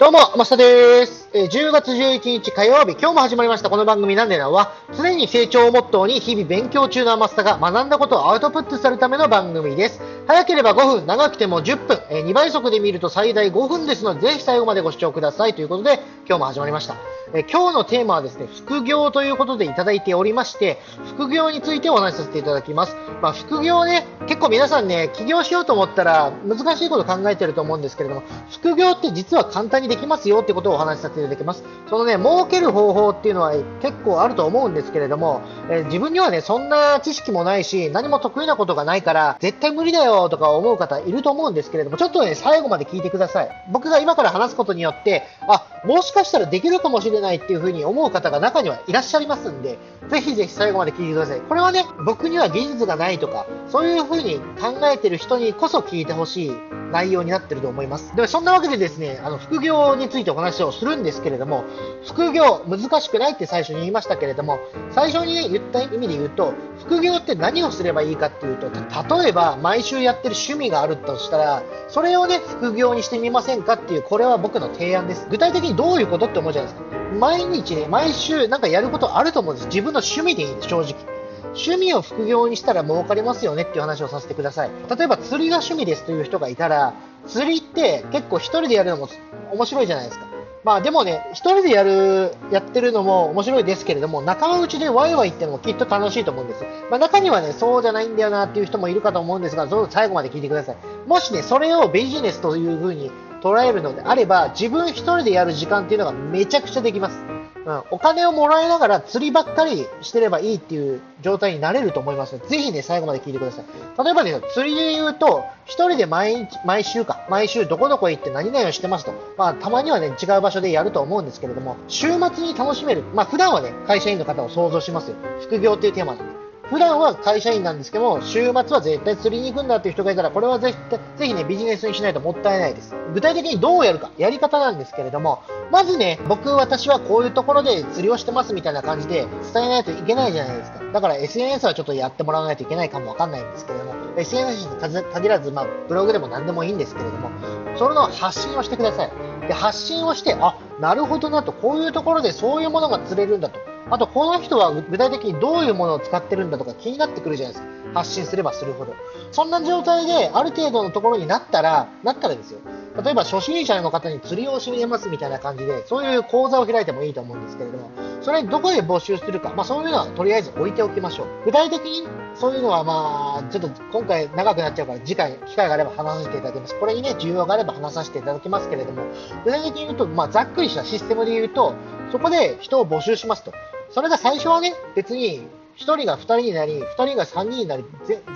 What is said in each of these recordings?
どうも、マスタです。えー、10月11日火曜日、今日も始まりましたこの番組なんでなは、常に成長をモットーに日々勉強中のマスタが学んだことをアウトプットするための番組です。早ければ5分、長くても10分、えー、2倍速で見ると最大5分ですので、ぜひ最後までご視聴くださいということで、今日も始まりました。え今日のテーマはですね、副業ということでいただいておりまして、副業についてお話しさせていただきます。まあ、副業ね、結構皆さんね、起業しようと思ったら難しいこと考えてると思うんですけれども、副業って実は簡単にできますよってことをお話しさせていただきます。そのね、儲ける方法っていうのは結構あると思うんですけれども、え自分にはね、そんな知識もないし、何も得意なことがないから、絶対無理だよとか思う方いると思うんですけれども、ちょっとね、最後まで聞いてください。僕が今から話すことによって、あ、もしかしたらできるかもしれないっていうふうに思う方が中にはいらっしゃいますんで、ぜひぜひ最後まで聞いてください。これはね、僕には技術がないとか、そういうふうに考えてる人にこそ聞いてほしい内容になってると思います。では、そんなわけでですね、あの、副業についてお話をするんですけれども、副業、難しくないって最初に言いましたけれども、最初に、ね、言った意味で言うと、副業って何をすればいいかっていうと、例えば、毎週やってる趣味があるとしたら、それをね、副業にしてみませんかっていう、これは僕の提案です。具体的にどういうことって思うじゃないですか。毎日ね、毎週なんかやることあると思うんです。自分の趣味でいいんです、正直。趣味を副業にしたら儲かりますよねっていう話をさせてください。例えば釣りが趣味ですという人がいたら、釣りって結構1人でやるのも面白いじゃないですか。まあでもね、1人でやる、やってるのも面白いですけれども、仲間内でワイワイってのもきっと楽しいと思うんです。まあ中にはね、そうじゃないんだよなっていう人もいるかと思うんですが、どうぞ最後まで聞いてください。もしね、それをビジネスという風に捉えるのであれば、自分1人でやる時間っていうのがめちゃくちゃできます。うん、お金をもらいながら釣りばっかりしてればいいっていう状態になれると思いますので、ぜひね、最後まで聞いてください。例えばね、釣りで言うと、一人で毎日、毎週か、毎週どこどこ行って何々をしてますと。まあ、たまにはね、違う場所でやると思うんですけれども、週末に楽しめる。まあ、普段はね、会社員の方を想像しますよ。副業っていうテーマで。普段は会社員なんですけども、週末は絶対釣りに行くんだっていう人がいたら、これはぜひ、ぜひね、ビジネスにしないともったいないです。具体的にどうやるか、やり方なんですけれども、まずね、僕、私はこういうところで釣りをしてますみたいな感じで伝えないといけないじゃないですか。だから SNS はちょっとやってもらわないといけないかもわかんないんですけれども、SNS に限らず、まあ、ブログでも何でもいいんですけれども、それの発信をしてください。で、発信をして、あ、なるほどなと、こういうところでそういうものが釣れるんだと。あと、この人は具体的にどういうものを使ってるんだとか気になってくるじゃないですか。発信すればするほど。そんな状態である程度のところになったら、なったらですよ。例えば初心者の方に釣りを教えますみたいな感じで、そういう講座を開いてもいいと思うんですけれども、それどこで募集するか、まあそういうのはとりあえず置いておきましょう。具体的にそういうのはまあ、ちょっと今回長くなっちゃうから次回機会があれば話させていただきます。これにね、需要があれば話させていただきますけれども、具体的に言うと、まあざっくりしたシステムで言うと、そこで人を募集しますと。それが最初はね、別に1人が2人になり、2人が3人になり、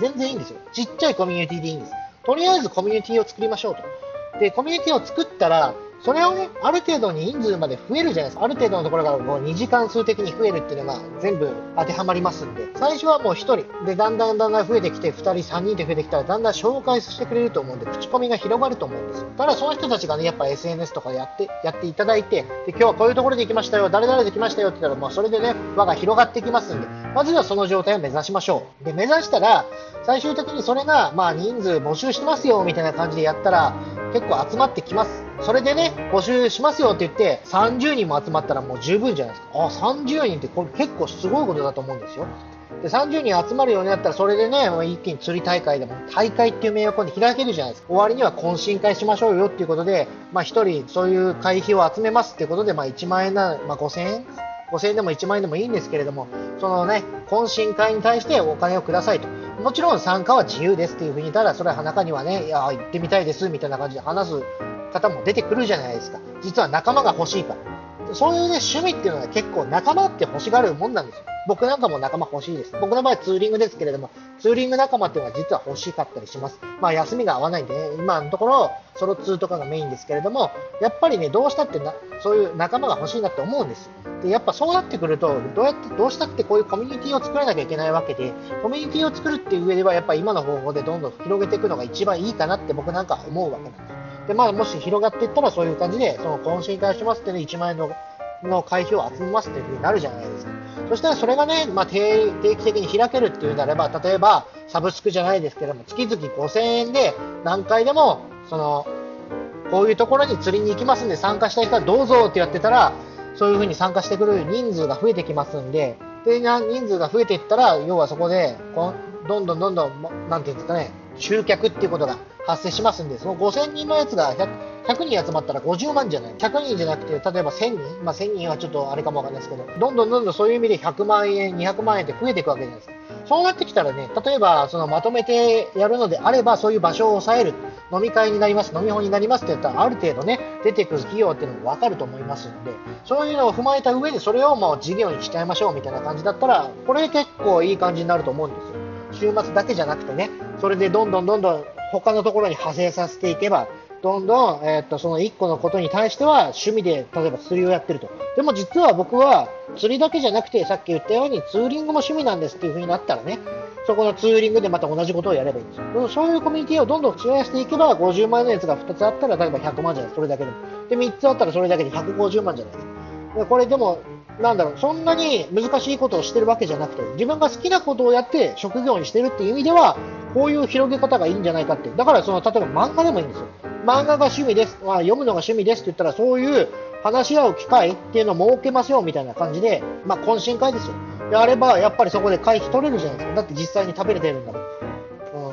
全然いいんですよ。ちっちゃいコミュニティでいいんです。とりあえずコミュニティを作りましょうと。で、コミュニティを作ったら、それをね、ある程度人数まで増えるじゃないですか。ある程度のところがもう2時間数的に増えるっていうのが全部当てはまりますんで、最初はもう1人。で、だんだんだんだん増えてきて、2人、3人で増えてきたら、だんだん紹介してくれると思うんで、口コミが広がると思うんですよ。ただその人たちがね、やっぱ SNS とかやって、やっていただいて、で、今日はこういうところで行きましたよ、誰々で来ましたよって言ったら、もうそれでね、輪が広がってきますんで、まずはその状態を目指しましょう。で、目指したら、最終的にそれが、まあ人数募集してますよ、みたいな感じでやったら、結構集まってきます。それでね、募集しますよって言って、30人も集まったらもう十分じゃないですか。あ、30人ってこれ結構すごいことだと思うんですよ。で、30人集まるようになったら、それでね、一気に釣り大会でも、大会っていう名誉を開けるじゃないですか。終わりには懇親会しましょうよっていうことで、まあ一人そういう会費を集めますっていうことで、まあ1万円な、まあ5000円 ?5000 円でも1万円でもいいんですけれども、そのね、懇親会に対してお金をくださいと。もちろん参加は自由ですっていうふうに言ったら、それは中にはね、いや、行ってみたいですみたいな感じで話す方も出てくるじゃないですか。実は仲間が欲しいから。そういうね、趣味っていうのは結構仲間って欲しがるもんなんですよ。僕なんかも仲間欲しいです。僕の場合ツーリングですけれども、ツーリング仲間っていうのは実は欲しかったりします。まあ休みが合わないんでね、今のところソロツーとかがメインですけれども、やっぱりね、どうしたってな、そういう仲間が欲しいなって思うんです。で、やっぱそうなってくると、どうやって、どうしたってこういうコミュニティを作らなきゃいけないわけで、コミュニティを作るっていう上では、やっぱ今の方法でどんどん広げていくのが一番いいかなって僕なんか思うわけなんです。で、まあ、もし広がっていったらそういう感じで、その懇親会しますってね、1万円のの会費を集めますっていう風になるじゃないですか。そしたらそれがね、まあ、定期的に開けるっていうならば、例えば、サブスクじゃないですけども、月々5000円で何回でも、その、こういうところに釣りに行きますんで参加したい人はどうぞってやってたら、そういうふうに参加してくる人数が増えてきますんで、で、人数が増えていったら、要はそこで、こどんどんどんどん、なんていうんですかね、集客っていうことが発生しますんで、その5000人のやつが 100, 100人集まったら50万じゃない。100人じゃなくて、例えば1000人まあ1000人はちょっとあれかもわかんないですけど、どんどんどんどんそういう意味で100万円、200万円って増えていくわけじゃないですか。そうなってきたらね、例えばそのまとめてやるのであれば、そういう場所を抑える。飲み会になります、飲み放になりますって言ったら、ある程度ね、出てくる企業っていうのも分かると思いますんで、そういうのを踏まえた上で、それをもう事業にしちゃいましょうみたいな感じだったら、これ結構いい感じになると思うんですよ。週末だけじゃなくてね、それでどんどんどんどん他のところに派生させていけば、どんどん、えー、っと、その1個のことに対しては趣味で、例えば釣りをやってると。でも実は僕は釣りだけじゃなくて、さっき言ったようにツーリングも趣味なんですっていう風になったらね、そこのツーリングでまた同じことをやればいいんですよ。そういうコミュニティをどんどん増やしていけば、50万円のやつが2つあったら、例えば100万じゃないそれだけでも。で、3つあったらそれだけで150万じゃないですか。これでも、なんだろう、そんなに難しいことをしてるわけじゃなくて、自分が好きなことをやって職業にしてるっていう意味では、こういう広げ方がいいんじゃないかって。だからその、例えば漫画でもいいんですよ。漫画が趣味です。まあ、読むのが趣味ですって言ったら、そういう話し合う機会っていうのを設けますよみたいな感じで、まあ、懇親会ですよ。やれば、やっぱりそこで会費取れるじゃないですか。だって実際に食べれてるんだもん。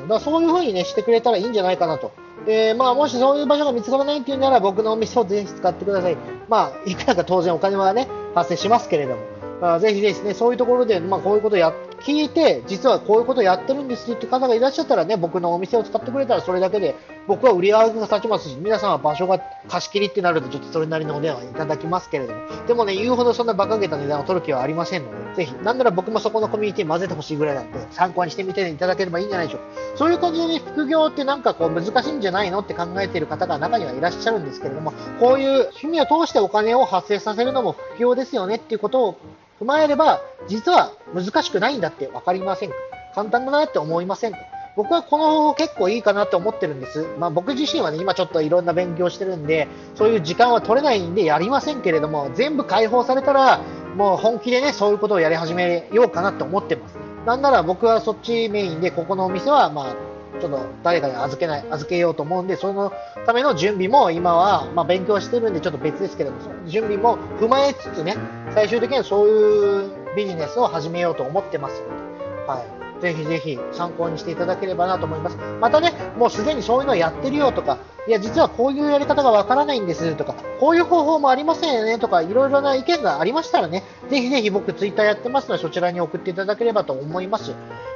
うん。だからそういう風にね、してくれたらいいんじゃないかなと。で、まあ、もしそういう場所が見つからないっていうなら、僕のお店をぜひ使ってください。まあ、いくらか当然お金はね、発生しますけれども。あ、ぜひですね、そういうところで、まあ、こういうことをや、聞いて、実はこういうことやってるんですって方がいらっしゃったらね、僕のお店を使ってくれたらそれだけで、僕は売り上げが立ちますし、皆さんは場所が貸し切りってなると、ちょっとそれなりのお値段はいただきますけれども、でもね、言うほどそんな馬鹿げた値段を取る気はありませんので、ぜひ、なんなら僕もそこのコミュニティ混ぜてほしいぐらいなんで、参考にしてみていただければいいんじゃないでしょうか。そういう感じでね、副業ってなんかこう難しいんじゃないのって考えている方が中にはいらっしゃるんですけれども、こういう趣味を通してお金を発生させるのも副業ですよねっていうことを踏まえれば、実は難しくないんだって分かりませんか？簡単だなって思いませんか？僕はこの方法結構いいかなって思ってるんです。まあ僕自身はね、今ちょっといろんな勉強してるんで、そういう時間は取れないんでやりませんけれども、全部解放されたら、もう本気でね、そういうことをやり始めようかなって思ってます。なんなら僕はそっちメインで、ここのお店は、まあ、ちょっと誰かに預けない、預けようと思うんで、そのための準備も今は、まあ、勉強してるんでちょっと別ですけども、準備も踏まえつつね、最終的にはそういうビジネスを始めようと思ってますので、はい。ぜひぜひ参考にしていただければなと思います。またね、もうすでにそういうのやってるよとか、いや、実はこういうやり方がわからないんですとか、こういう方法もありませんよねとか、いろいろな意見がありましたらね、ぜひぜひ僕ツイッターやってますので、そちらに送っていただければと思います。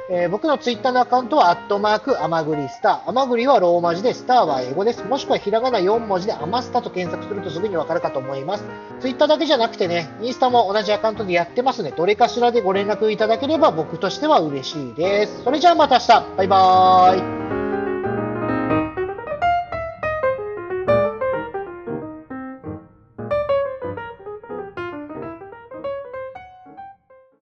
えー、僕のツイッターのアカウントは、アットマーク、アマグリスター。アマグリはローマ字で、スターは英語です。もしくはひらがな4文字で、アマスタと検索するとすぐにわかるかと思います。ツイッターだけじゃなくてね、インスタも同じアカウントでやってますね。どれかしらでご連絡いただければ僕としては嬉しいです。それじゃあまた明日。バイバーイ。